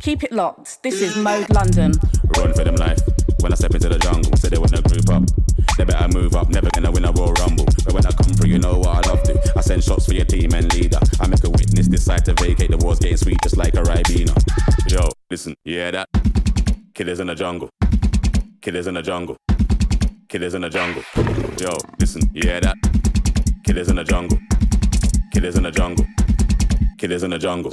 Keep it locked. This is Mode London. Run for them life. When I step into the jungle, said they wanna group up. They better move up, never gonna win a Royal Rumble. But when I come through, you know what I love to. I send shots for your team and leader. I make a witness decide to vacate. The war's getting sweet, just like a Ribena. Yo, listen, yeah, that. Killers in the jungle. Killers in the jungle. Killers in the jungle. Yo, listen, yeah, that. Killers in the jungle. Killers in the jungle. Killers in the jungle.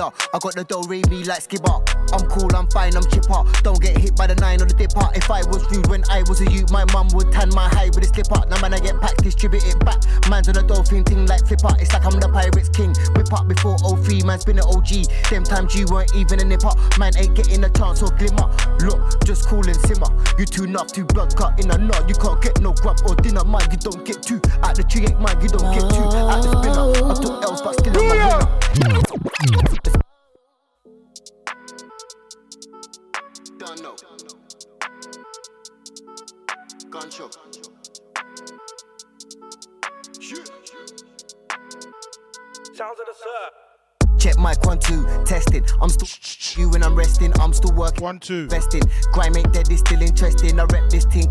leader. I got the do re me like skipper. I'm cool, I'm fine, I'm chipper. Don't get hit by the nine or the dipper. If I was rude when I was a youth, my mum would tan my hide with a slipper. Now man, I get packed, distribute it back. Man's on a dolphin thing like flipper. It's like I'm the pirate's king. Whip up before 03, man's been an OG. Them times you weren't even a nipper. Man ain't getting a chance or glimmer. Look, just cool and simmer. You too enough, too blood cut in a knot. You can't get no grub or dinner, man. You don't get two. At the tree ain't mine, you don't get two. At the spinner, I took L's but still I'm a winner. Two. Investing. Grime ain't dead, it's still interesting. I rep this thing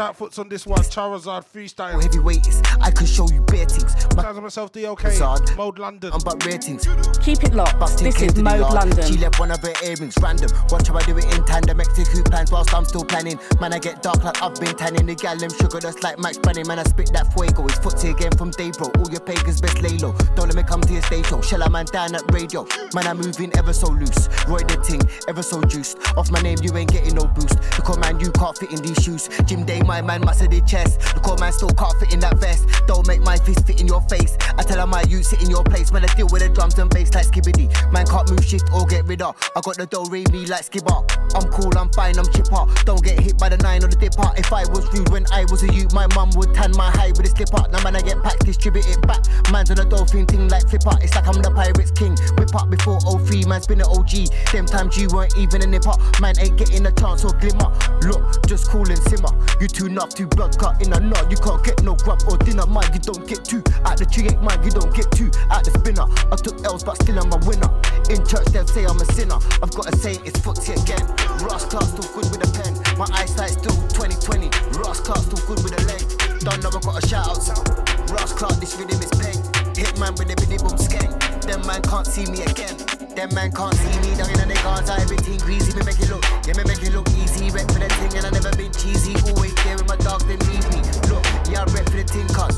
Come let me show you Shout foots on this one. Charizard how freestyle. heavyweight is. I can show you bare things. My Sounds of myself, DOK. Hazard. Mode London. I'm but rare things. Keep it locked. Busting This is Mode yard. She left one of her earrings random. Watch how I do it in tandem. Execute plans whilst I'm still planning. Man, I get dark like I've been tanning. The gal them sugar just like Max Branning. Man, I spit that fuego. It's footsie again from day bro. All your pagans best lay low. Don't let me come to your stage show. Shell a man down at radio. Man, I'm moving ever so loose. Roy the ting, ever so juiced. Off my name, you ain't getting no boost. Look, oh man, you can't fit in these shoes. Jim Day, my man, must have the chest. Look, oh man, still can't fit in that vest. Don't make my fist fit in your face. I tell her my you sit in your place. Man, I deal with the drums and bass like skibbity. Man can't move shift or get rid of. I got the dough ray me like skibber. I'm cool, I'm fine, I'm chipper. Don't get hit by the nine or the dipper. If I was rude when I was a youth, my mum would tan my high with a slipper. Now man, I get packed, distribute it back. Man's on a dolphin thing like flipper. It's like I'm the pirates king. Whip up before 03, man's been an OG. Them times you weren't even a nipper. Man ain't getting a chance or glimmer. Look, just cool and simmer. You too enough to blood cut in a knot. You can't get no grub or dinner, man. You don't get two. At the tree ain't mine, you don't get two. At the spinner, I took L's, but still I'm a winner. In church, they'll say I'm a sinner. I've got to say it's footsie again. Ross Clark still good with a pen. My eyesight still 2020. Ross Clark still good with a leg. Don't know I got a shout out. Ross Clark, this rhythm is pen. Hitman with a biddy boom skank. Them man can't see me again. Them man can't see me down in the guards. Everything greasy, me make it look. Yeah, me make it look easy. Rep for the thing, and I never been cheesy. Always there with my dog, then leave me. Look, yeah, I rep for the thing, cuz.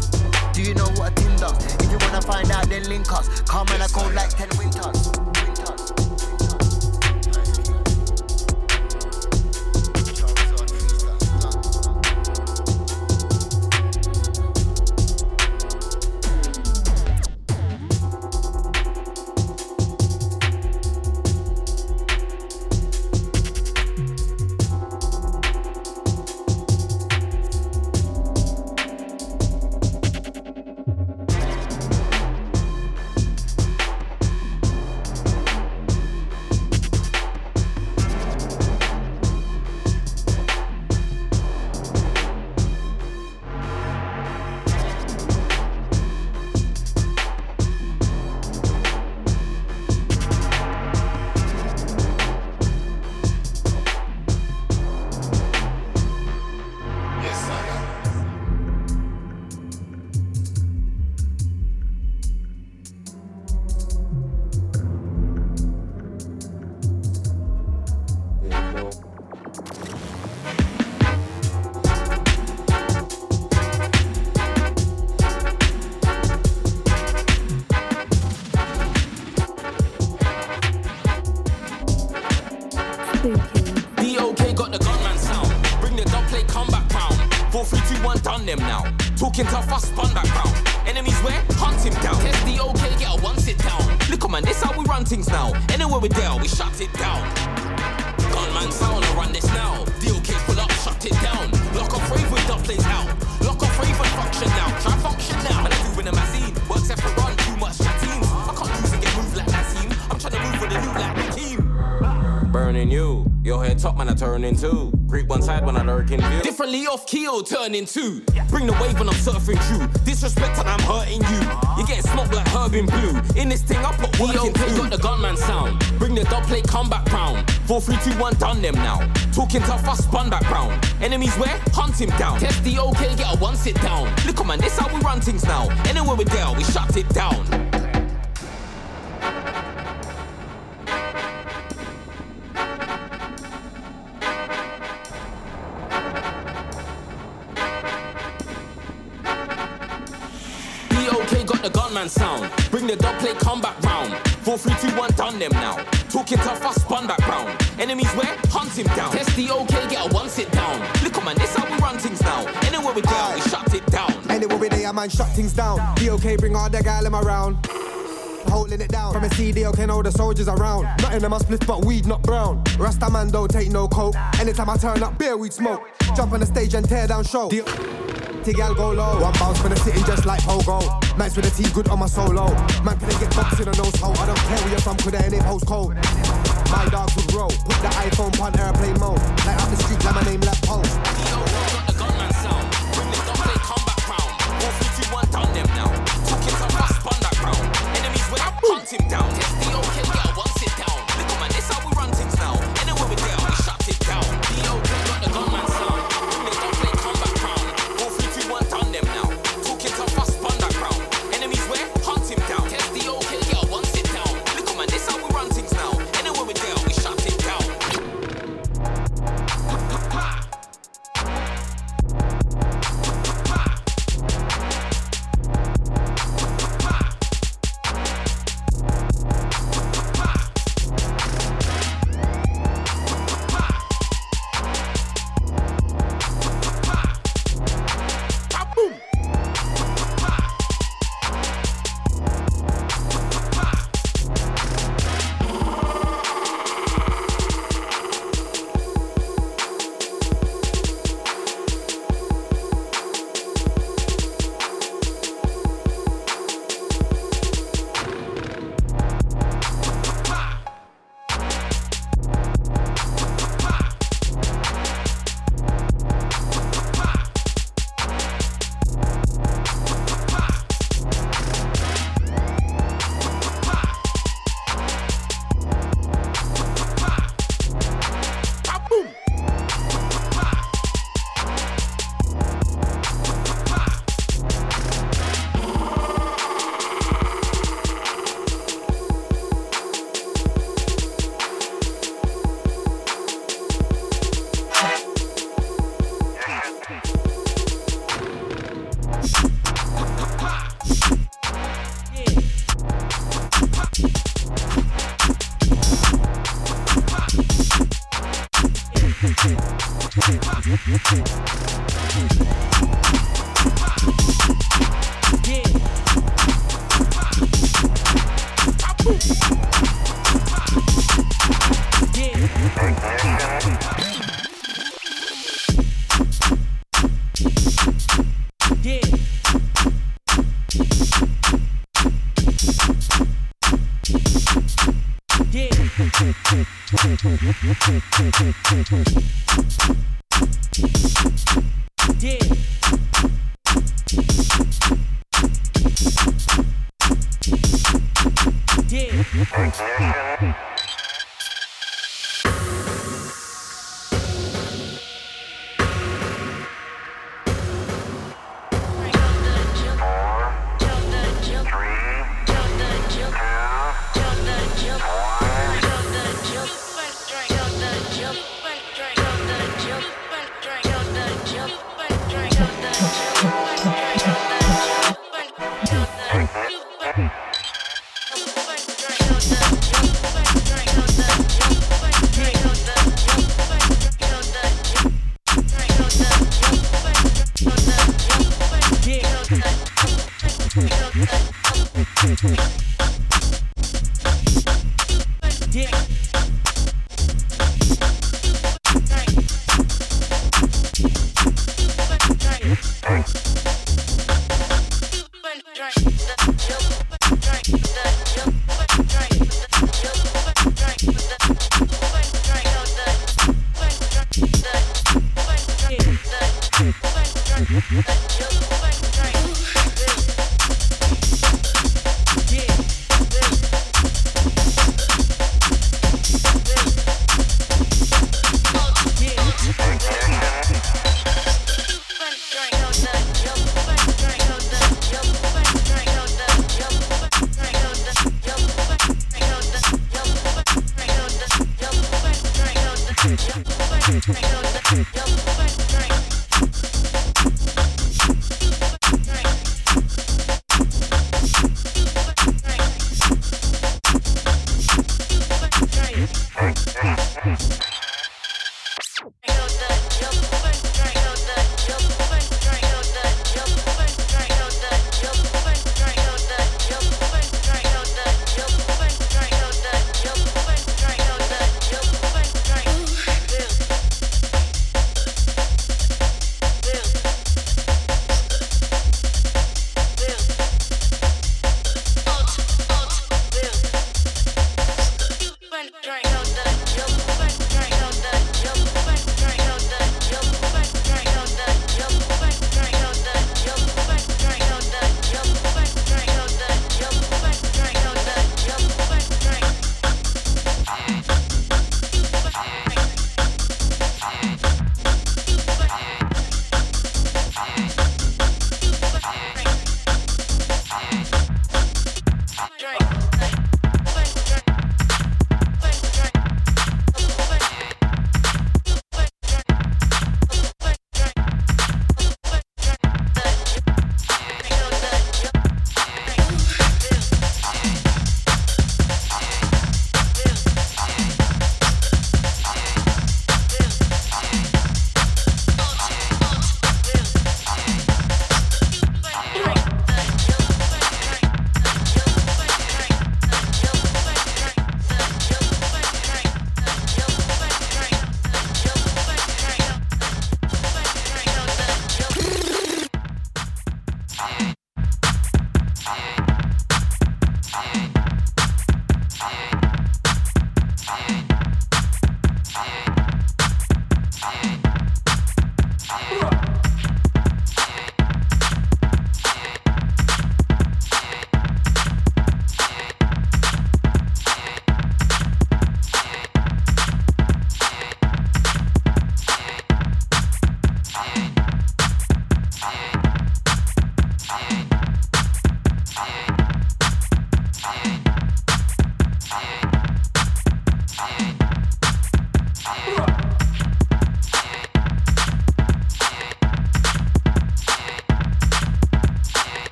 Do you know what a tin does? If you wanna find out, then link us. Come and I go like 10 winters. Winters. Turning two. Bring the wave when I'm surfing through. Disrespect and I'm hurting you. You're getting smoked like herb in blue. In this thing, I put work in got the gunman sound. Bring the dub plate, comeback round. 4 3 2 1, done them now. Talking tough, I spun back round. Enemies where? Hunt him down. Test the OK, get a one sit down. Look, on man, this how we run things now. Anywhere we dare, we shut it down. Man shut things down. Be ok. bring all the gal around. Holding it down. From a CD, okay, know the soldiers around. Nothing in my split, but weed, not brown. Rasta man don't take no coke. Anytime I turn up, beer, weed smoke. Jump on the stage and tear down show. The gal go low. One bounce for the city just like Pogo. Nights with the T good on my solo. Man couldn't get boxed in a nose hole. I don't care where you're from, could any postcode. My dogs would roll. Put the iPhone on airplane mode. Like out the street, like my name left post.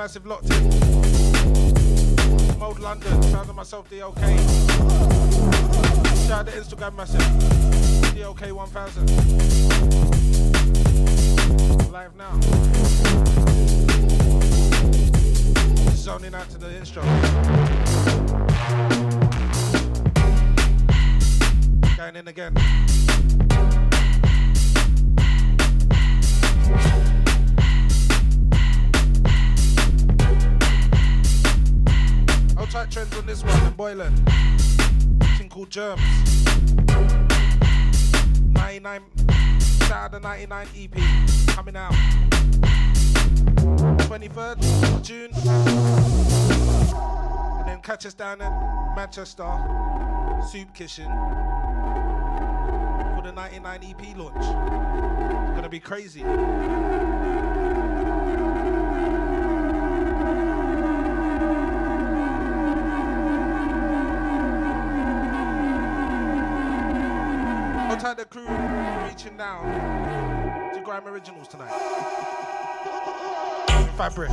Massive Locked in. Mode London. Shout myself, DOK. Shout out to Instagram Massive. DOK 1000. Live now. Germs. 99. Shout out the 99 EP coming out. 23rd June. And then catch us down in Manchester, Soup Kitchen for the 99 EP launch. It's gonna be crazy. To Grime Originals tonight. Fabric.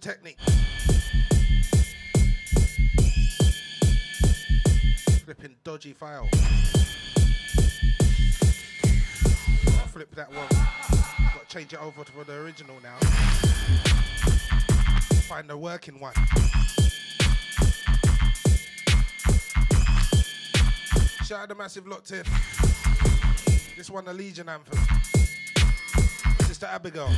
The technique? Flipping dodgy file. Flip that one. Got to change it over to the original now. Find the working one. Shout out the massive locked in. This one, the Legion anthem. Sister Abigail.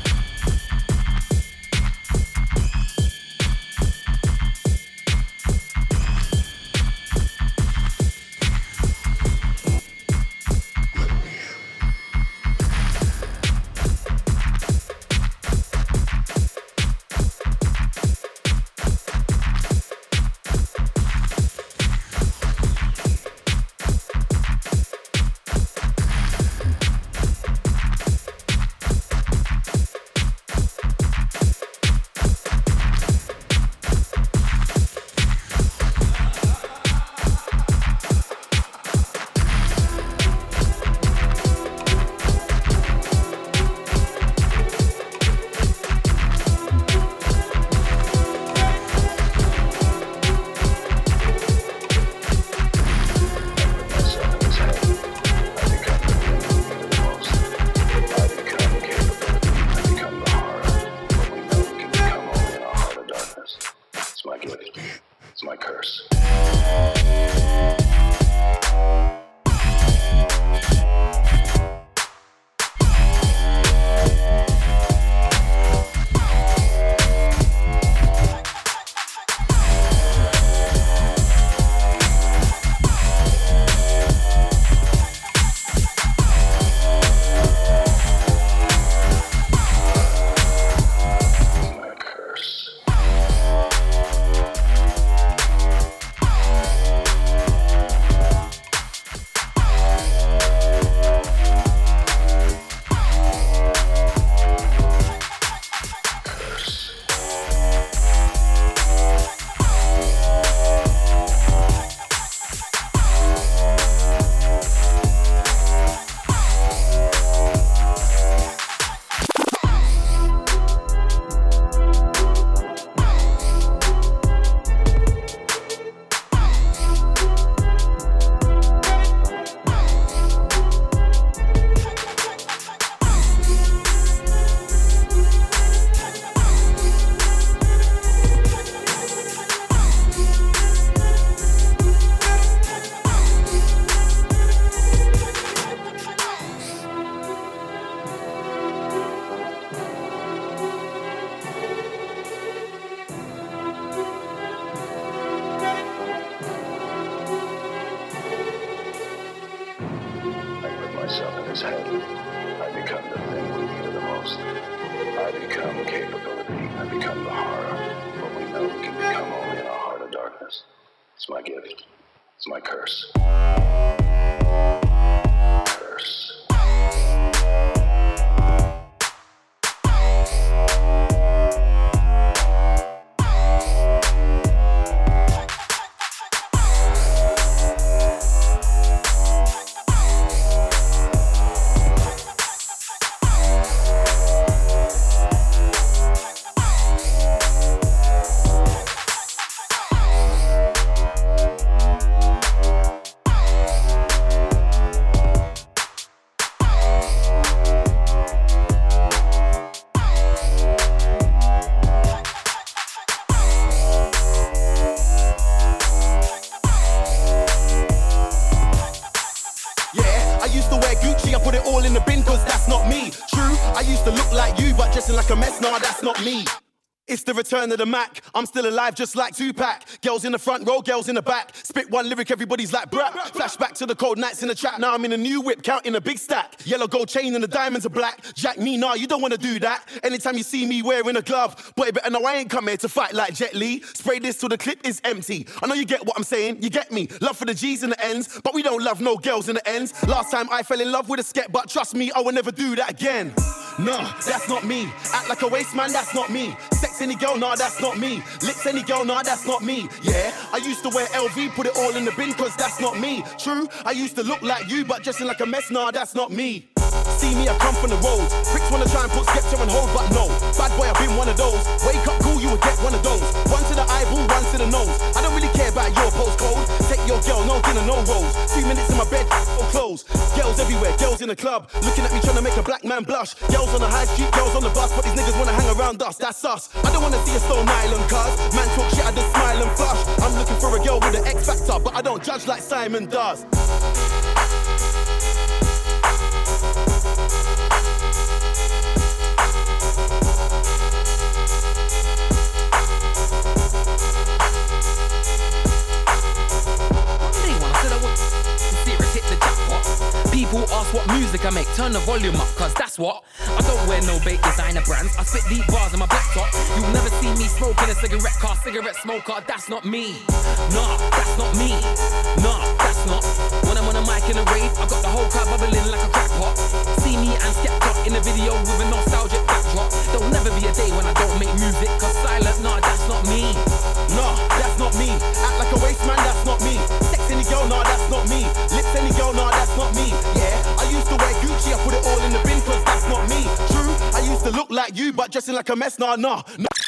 Return of the Mac. I'm still alive just like Tupac. Girls in the front row, girls in the back. Spit one lyric, everybody's like brap. Flashback to the cold nights in the trap. Now I'm in a new whip, counting a big stack. Yellow gold chain and the diamonds are black. Jack me, nah, you don't wanna do that. Anytime you see me wearing a glove, boy, better know I ain't come here to fight like Jet Li. Spray this till the clip is empty. I know you get what I'm saying, you get me. Love for the G's in the ends, but we don't love no girls in the ends. Last time I fell in love with a sket, but trust me, I will never do that again. Nah, that's not me. Act like a waste man, that's not me. Sex any girl, nah, that's not me. Licks any girl, nah, that's not me. Yeah, I used to wear LV, put it all in the bin, cause that's not me. True, I used to look like you, but dressing like a mess, nah, that's not me. See me, I come from the road. Pricks wanna try and put Skepta on hold, but no. Bad boy, I've been one of those. Wake up, cool, you would get one of those. One to the eyeball, one to the nose. I don't really care about your postcode. Take your girl, no dinner, no rolls. Two minutes in my bed, no clothes. Girls everywhere, girls in the club. Looking at me trying to make a black man blush. Girls on the high street, girls on the bus. But these niggas wanna hang around us, that's us. I don't wanna see a Stone Island cuz. Man talk shit, I just smile and flush. I'm looking for a girl with an X factor, but I don't judge like Simon does. People ask what music I make, turn the volume up, cause that's what. I don't wear no bait designer brands, I spit deep bars in my black top. You'll never see me smoking a cigarette car, cigarette smoker, that's not me. Nah, that's not me. Nah, that's not. When I'm on a mic in a rave, I got the whole crowd bubbling like a crack pot. See me and Skepta in a video with a nostalgic backdrop. There'll never be a day when I don't make music, cause silent, like you, but dressing like a mess, nah, nah. nah.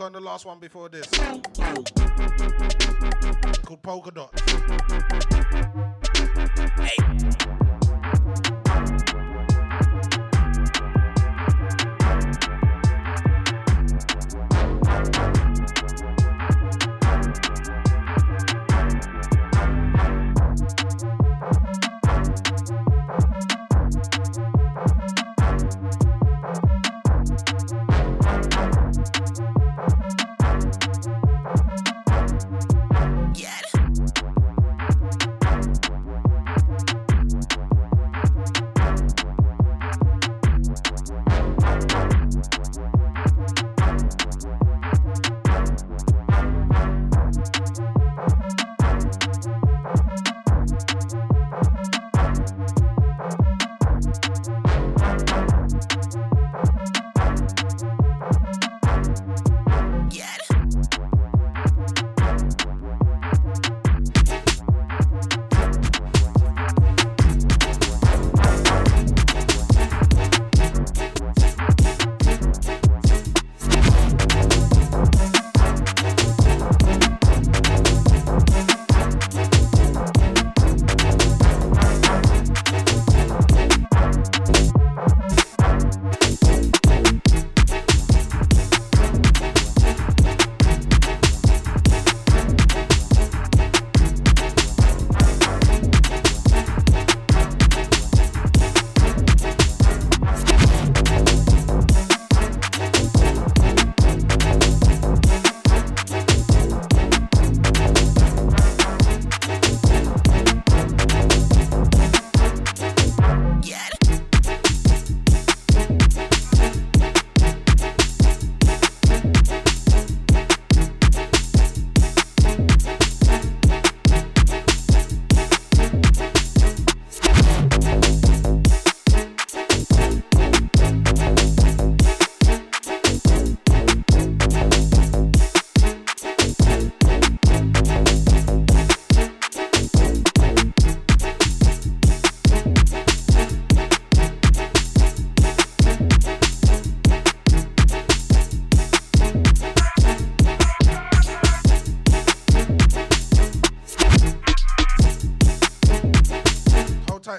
On the last one before this. Called Polka Dot.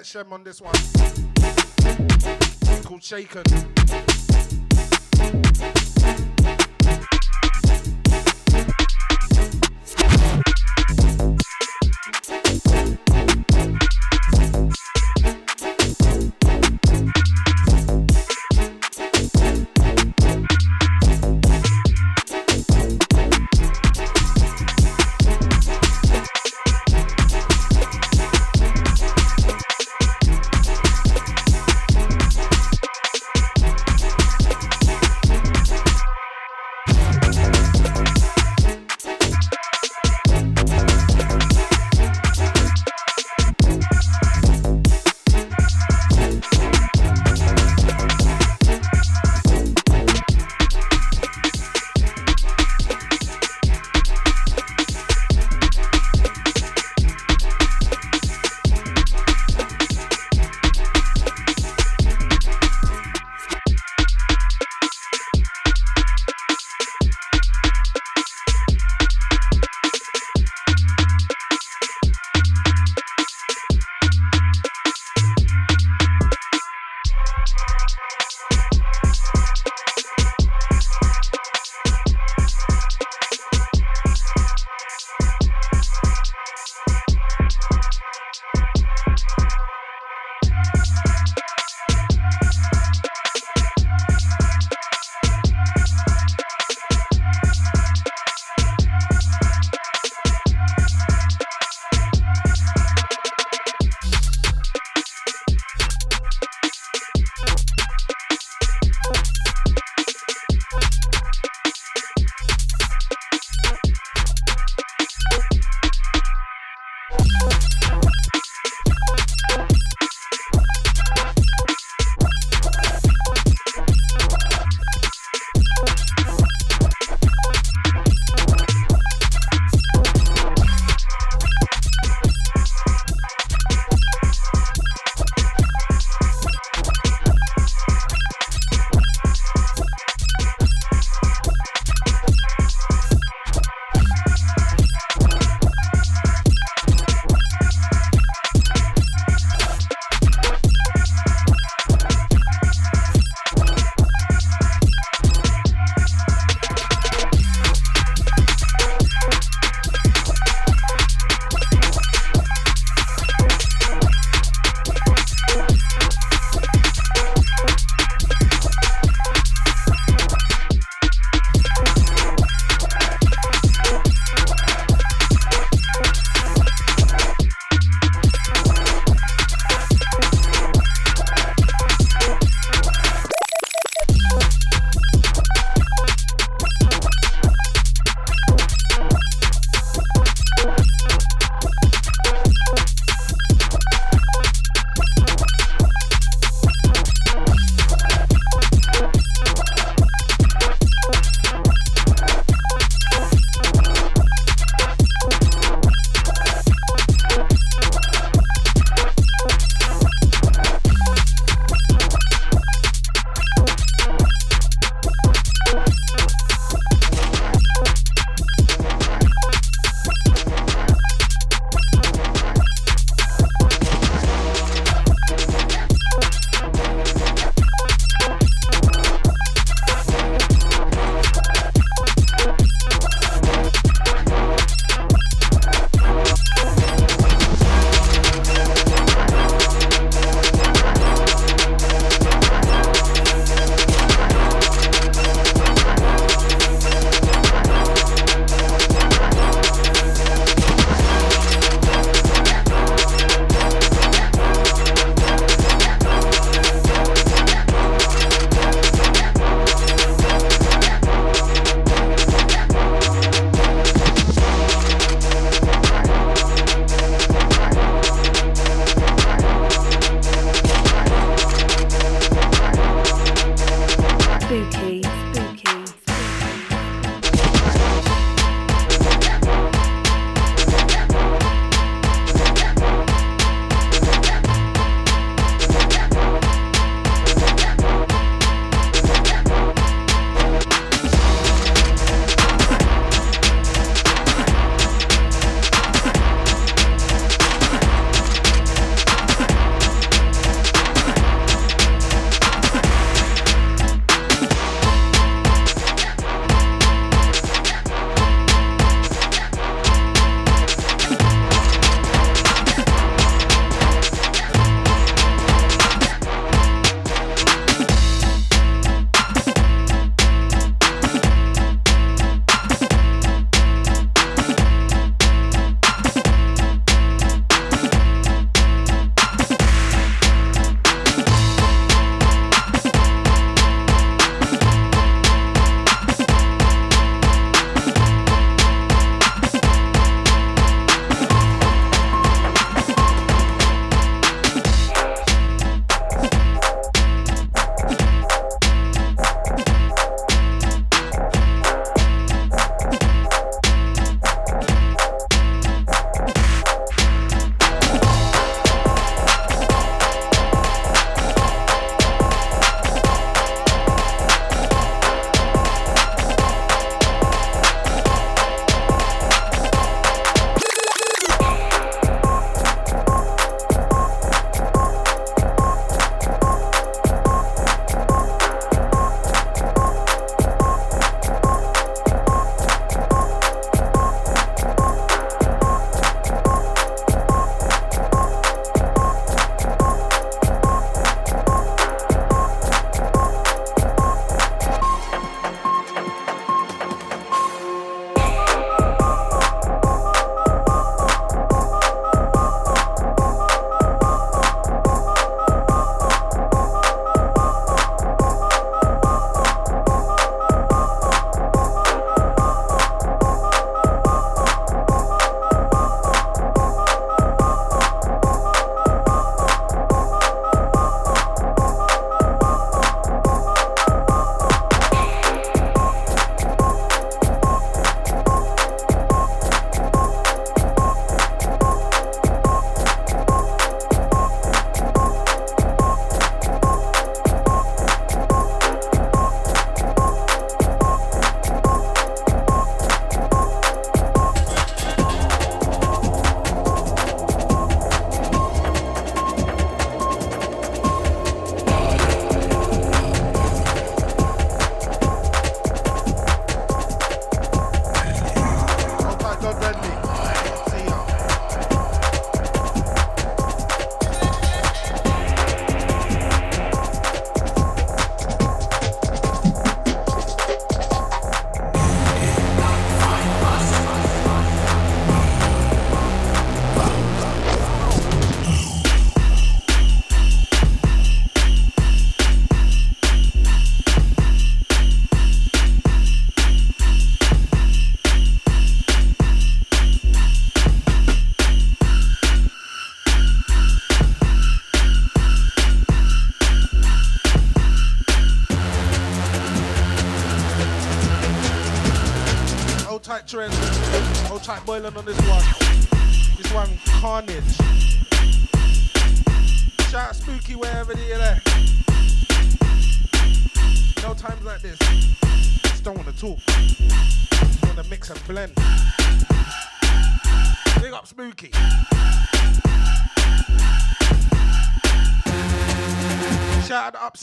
Shem, on this one. Called Shaken.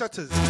shutters.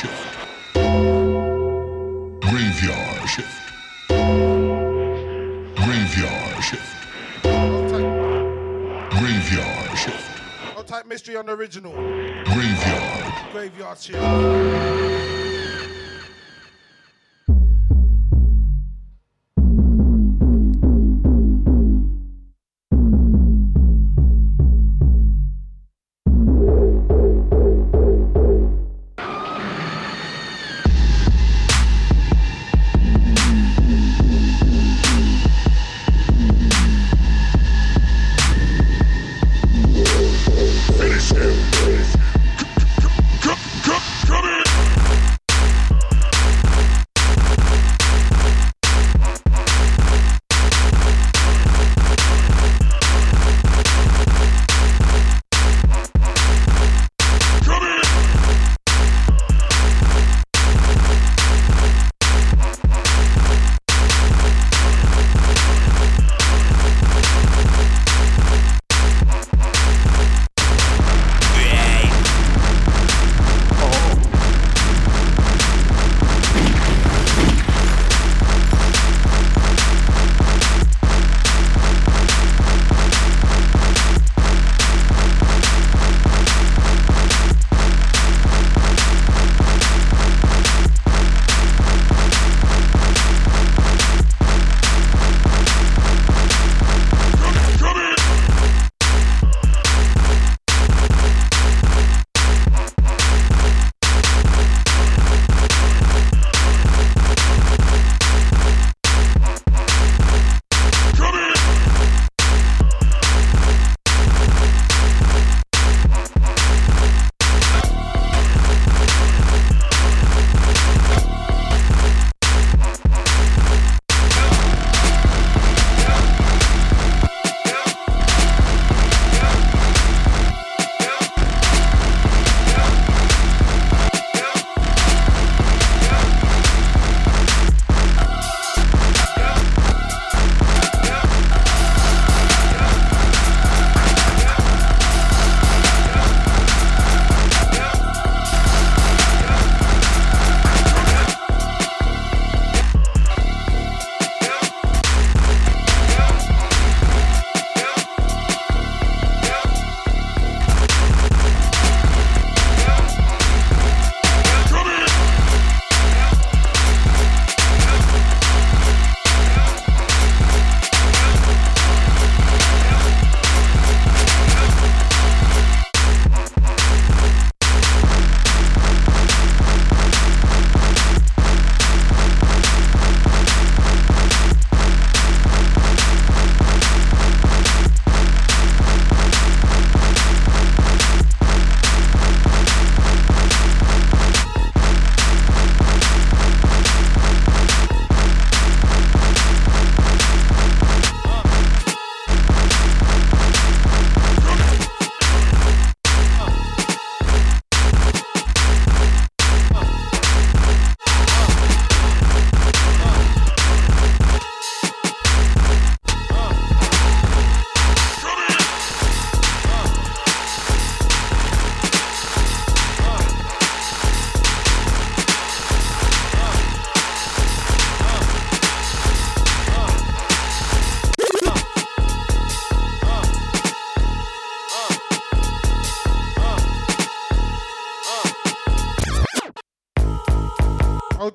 Shift. Graveyard Shift. Graveyard Shift. Graveyard Shift. No type mystery on the original. Graveyard. Graveyard Shift.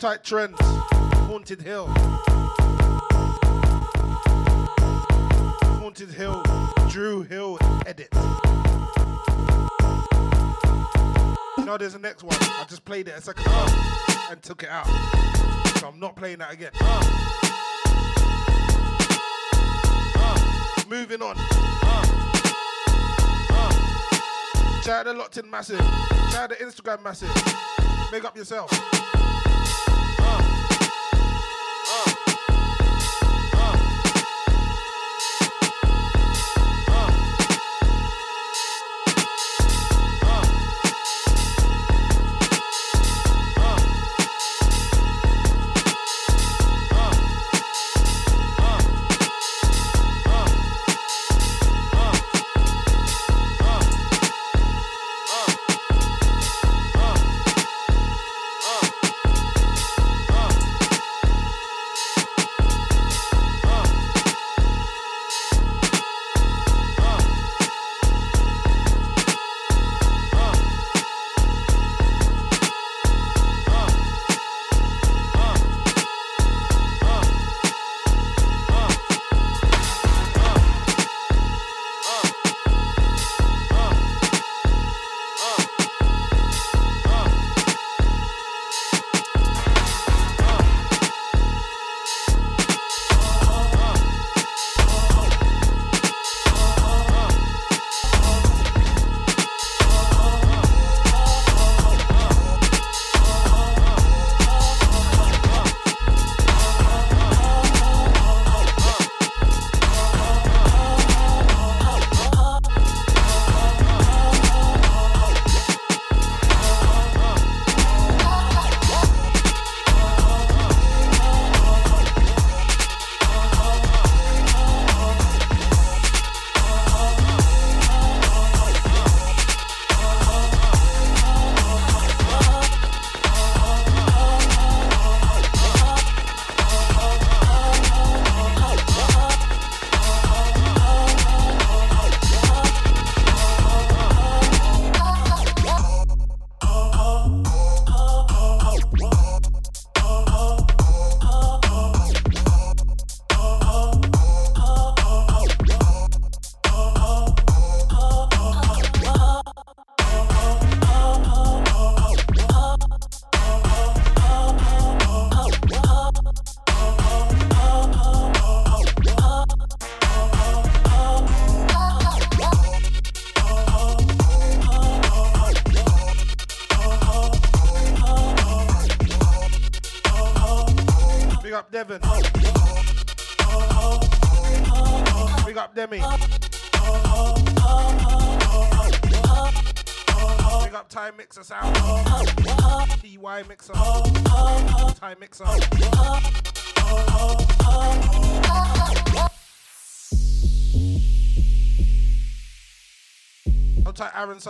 Tight trends. Haunted Hill. Haunted Hill. Drew Hill edit. No, there's a next one. I just played it a second ago and took it out. So I'm not playing that again. Uh. Uh. Moving on. Uh. Uh. Shout out the Locked In Massive. Shout out the Instagram Massive. Make up yourself.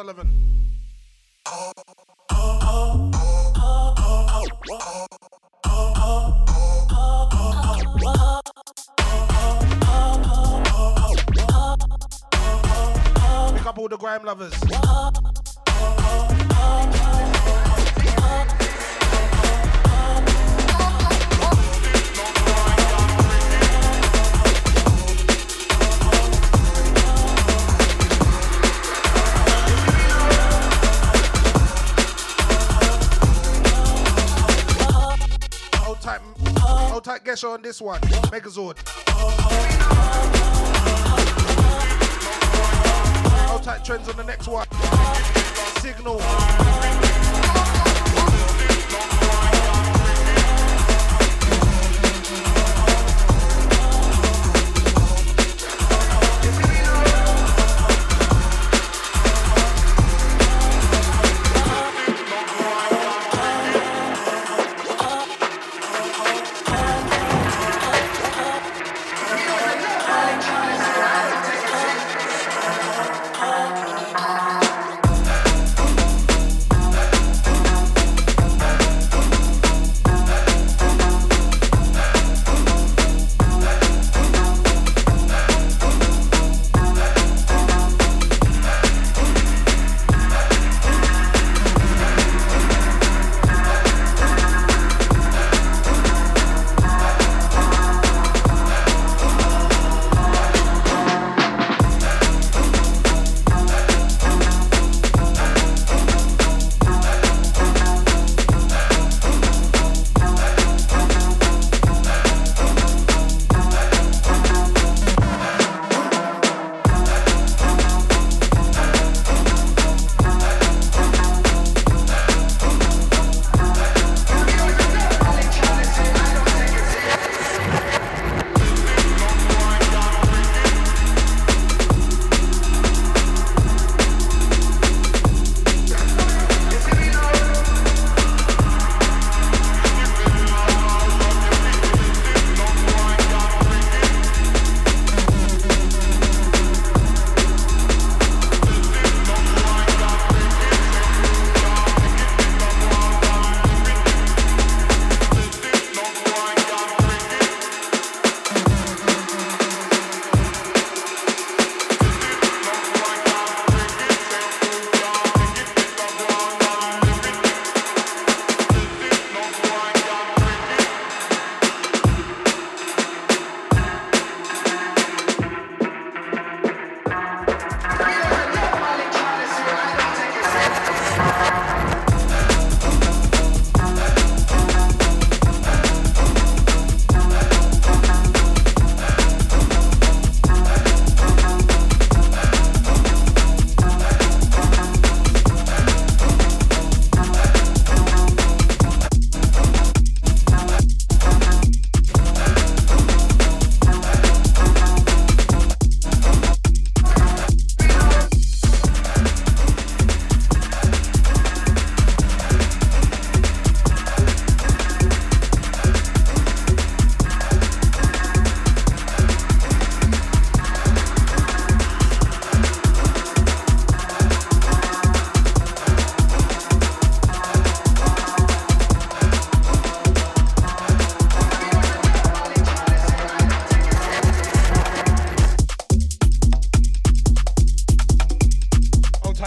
Sullivan. Pick up all the grime lovers. Hold on this one. Megazord. Hold tight trends on the next one. Signal.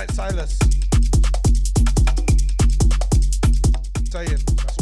Silas. Saying.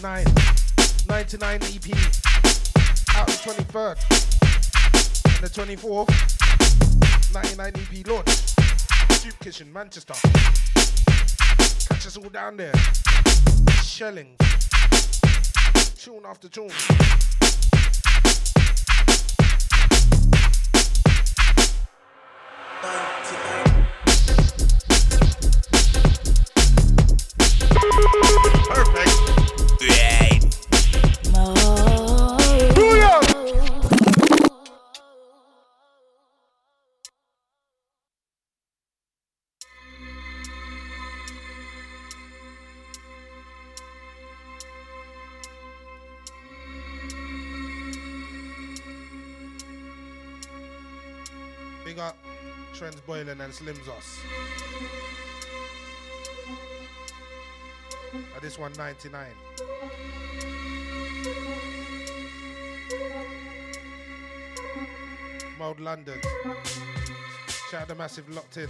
99. 99 EP. Out the 23rd. And the 24th. 99 EP launch. Soup Kitchen, Manchester. Catch us all down there. Shelling. Tune after tune. Boylan and Slims Us. Uh, this one 99. Mode London. Shout out the massive locked in.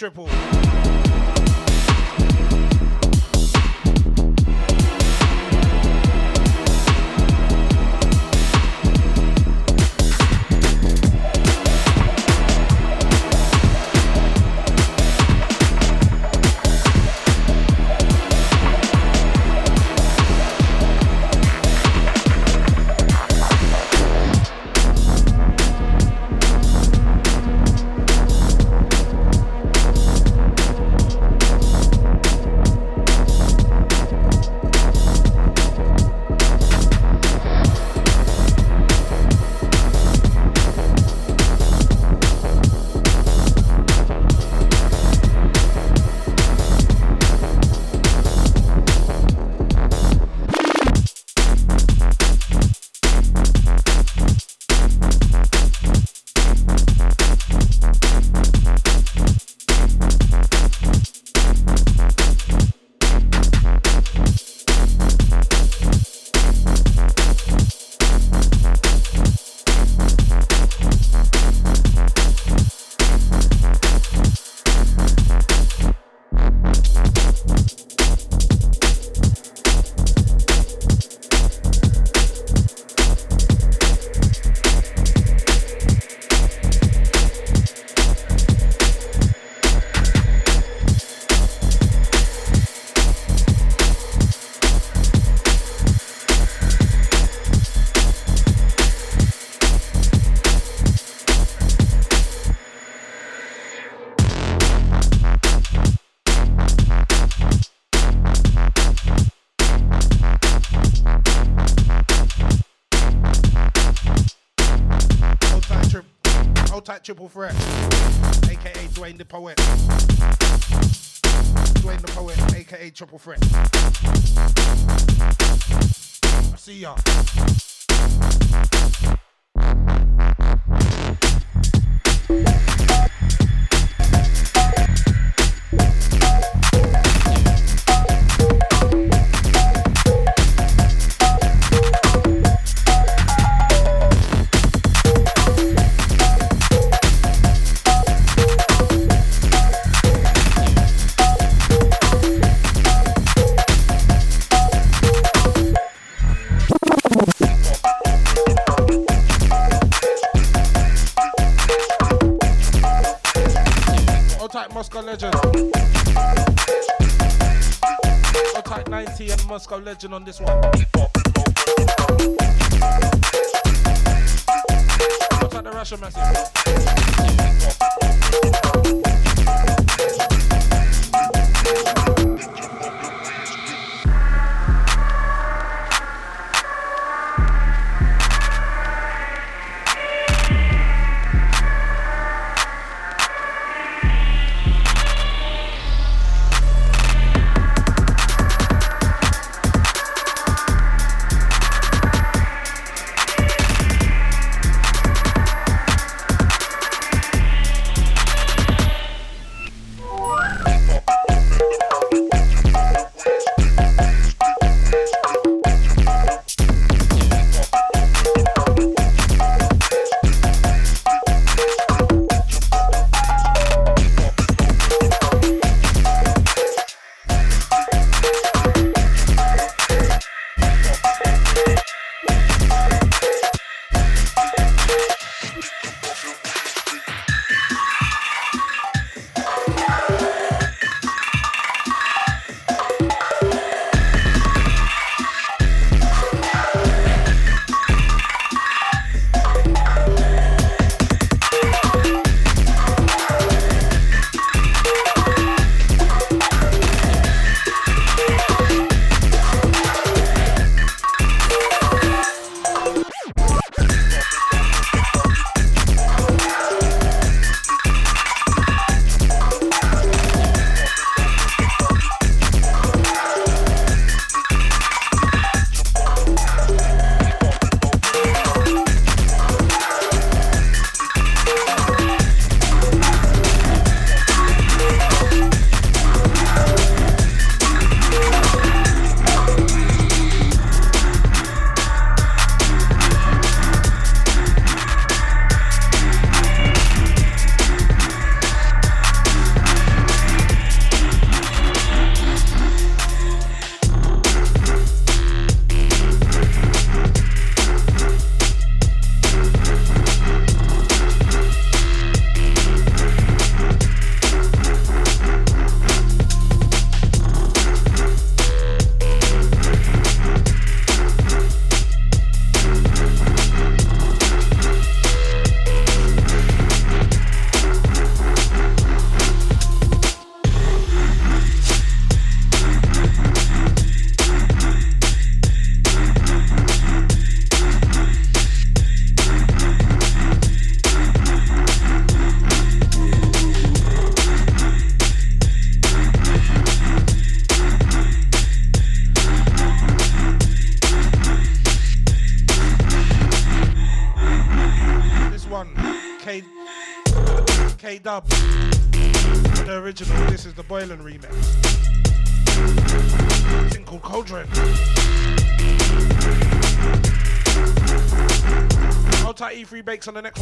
Triple. Triple threat. AKA Dwayne the Poet. Dwayne the Poet, AKA Triple Threat. I see ya. 90 Legend on this one. Hold tight, the Russian Massive. This is the Boylan remix. Thing called Cauldron. Hold tight E3 breaks on the next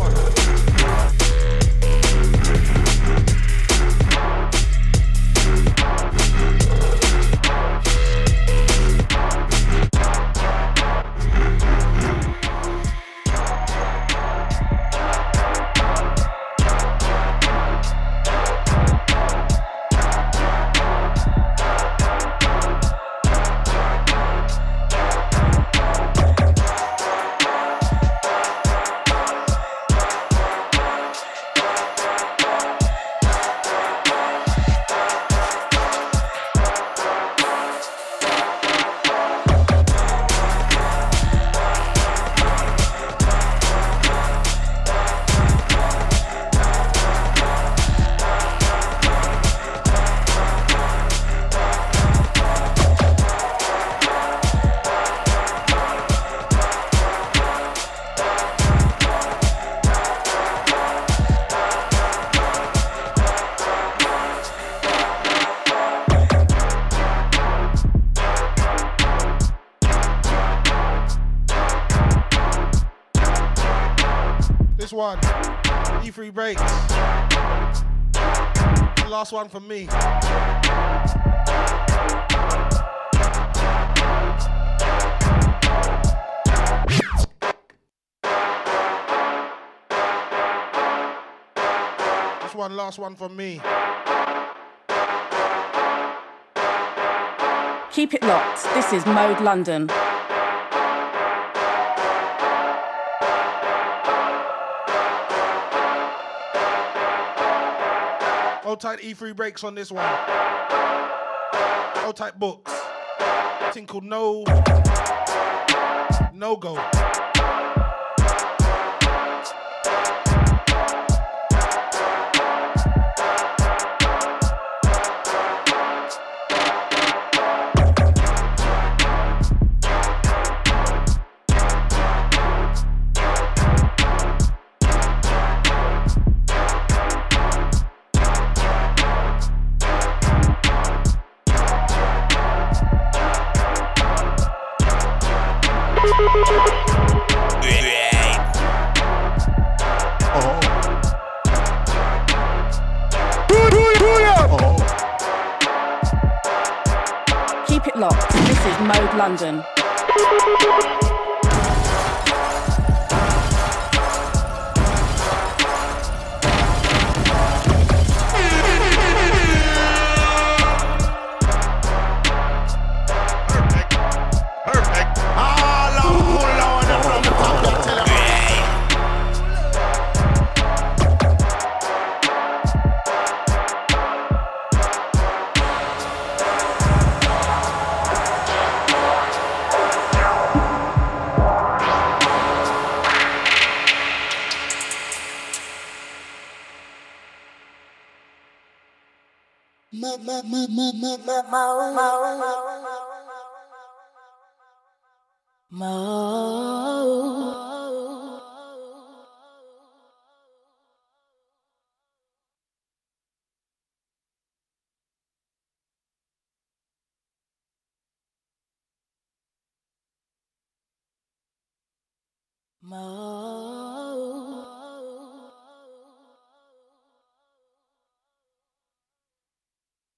E3 breaks. Last one from me. This one, last one from me. Keep it locked. This is Mode London. Tight E3 breaks on this one. Hold tight books. Thing called No No Go.